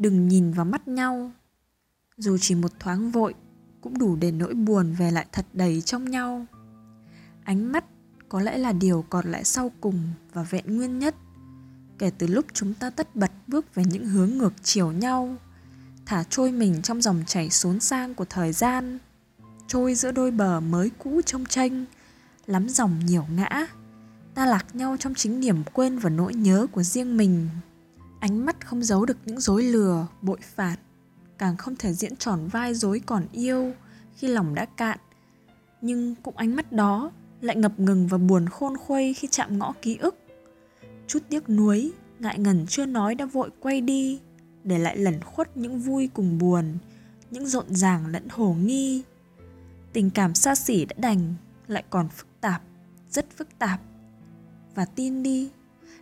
đừng nhìn vào mắt nhau. Dù chỉ một thoáng vội, cũng đủ để nỗi buồn về lại thật đầy trong nhau. Ánh mắt có lẽ là điều còn lại sau cùng và vẹn nguyên nhất. Kể từ lúc chúng ta tất bật bước về những hướng ngược chiều nhau, thả trôi mình trong dòng chảy xốn sang của thời gian, trôi giữa đôi bờ mới cũ trong tranh, lắm dòng nhiều ngã, ta lạc nhau trong chính niềm quên và nỗi nhớ của riêng mình ánh mắt không giấu được những dối lừa, bội phạt, càng không thể diễn tròn vai dối còn yêu khi lòng đã cạn. Nhưng cũng ánh mắt đó lại ngập ngừng và buồn khôn khuây khi chạm ngõ ký ức. Chút tiếc nuối, ngại ngần chưa nói đã vội quay đi, để lại lẩn khuất những vui cùng buồn, những rộn ràng lẫn hồ nghi. Tình cảm xa xỉ đã đành, lại còn phức tạp, rất phức tạp. Và tin đi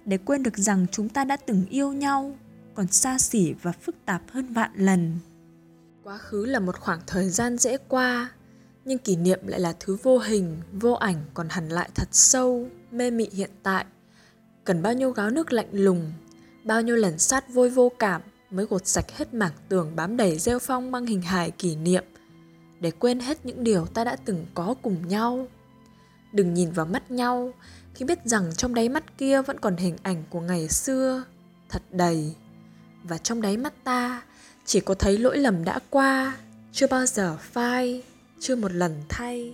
để quên được rằng chúng ta đã từng yêu nhau, còn xa xỉ và phức tạp hơn vạn lần. Quá khứ là một khoảng thời gian dễ qua, nhưng kỷ niệm lại là thứ vô hình, vô ảnh còn hẳn lại thật sâu, mê mị hiện tại. Cần bao nhiêu gáo nước lạnh lùng, bao nhiêu lần sát vôi vô cảm mới gột sạch hết mảng tường bám đầy rêu phong mang hình hài kỷ niệm, để quên hết những điều ta đã từng có cùng nhau đừng nhìn vào mắt nhau, khi biết rằng trong đáy mắt kia vẫn còn hình ảnh của ngày xưa, thật đầy. Và trong đáy mắt ta, chỉ có thấy lỗi lầm đã qua, chưa bao giờ phai, chưa một lần thay.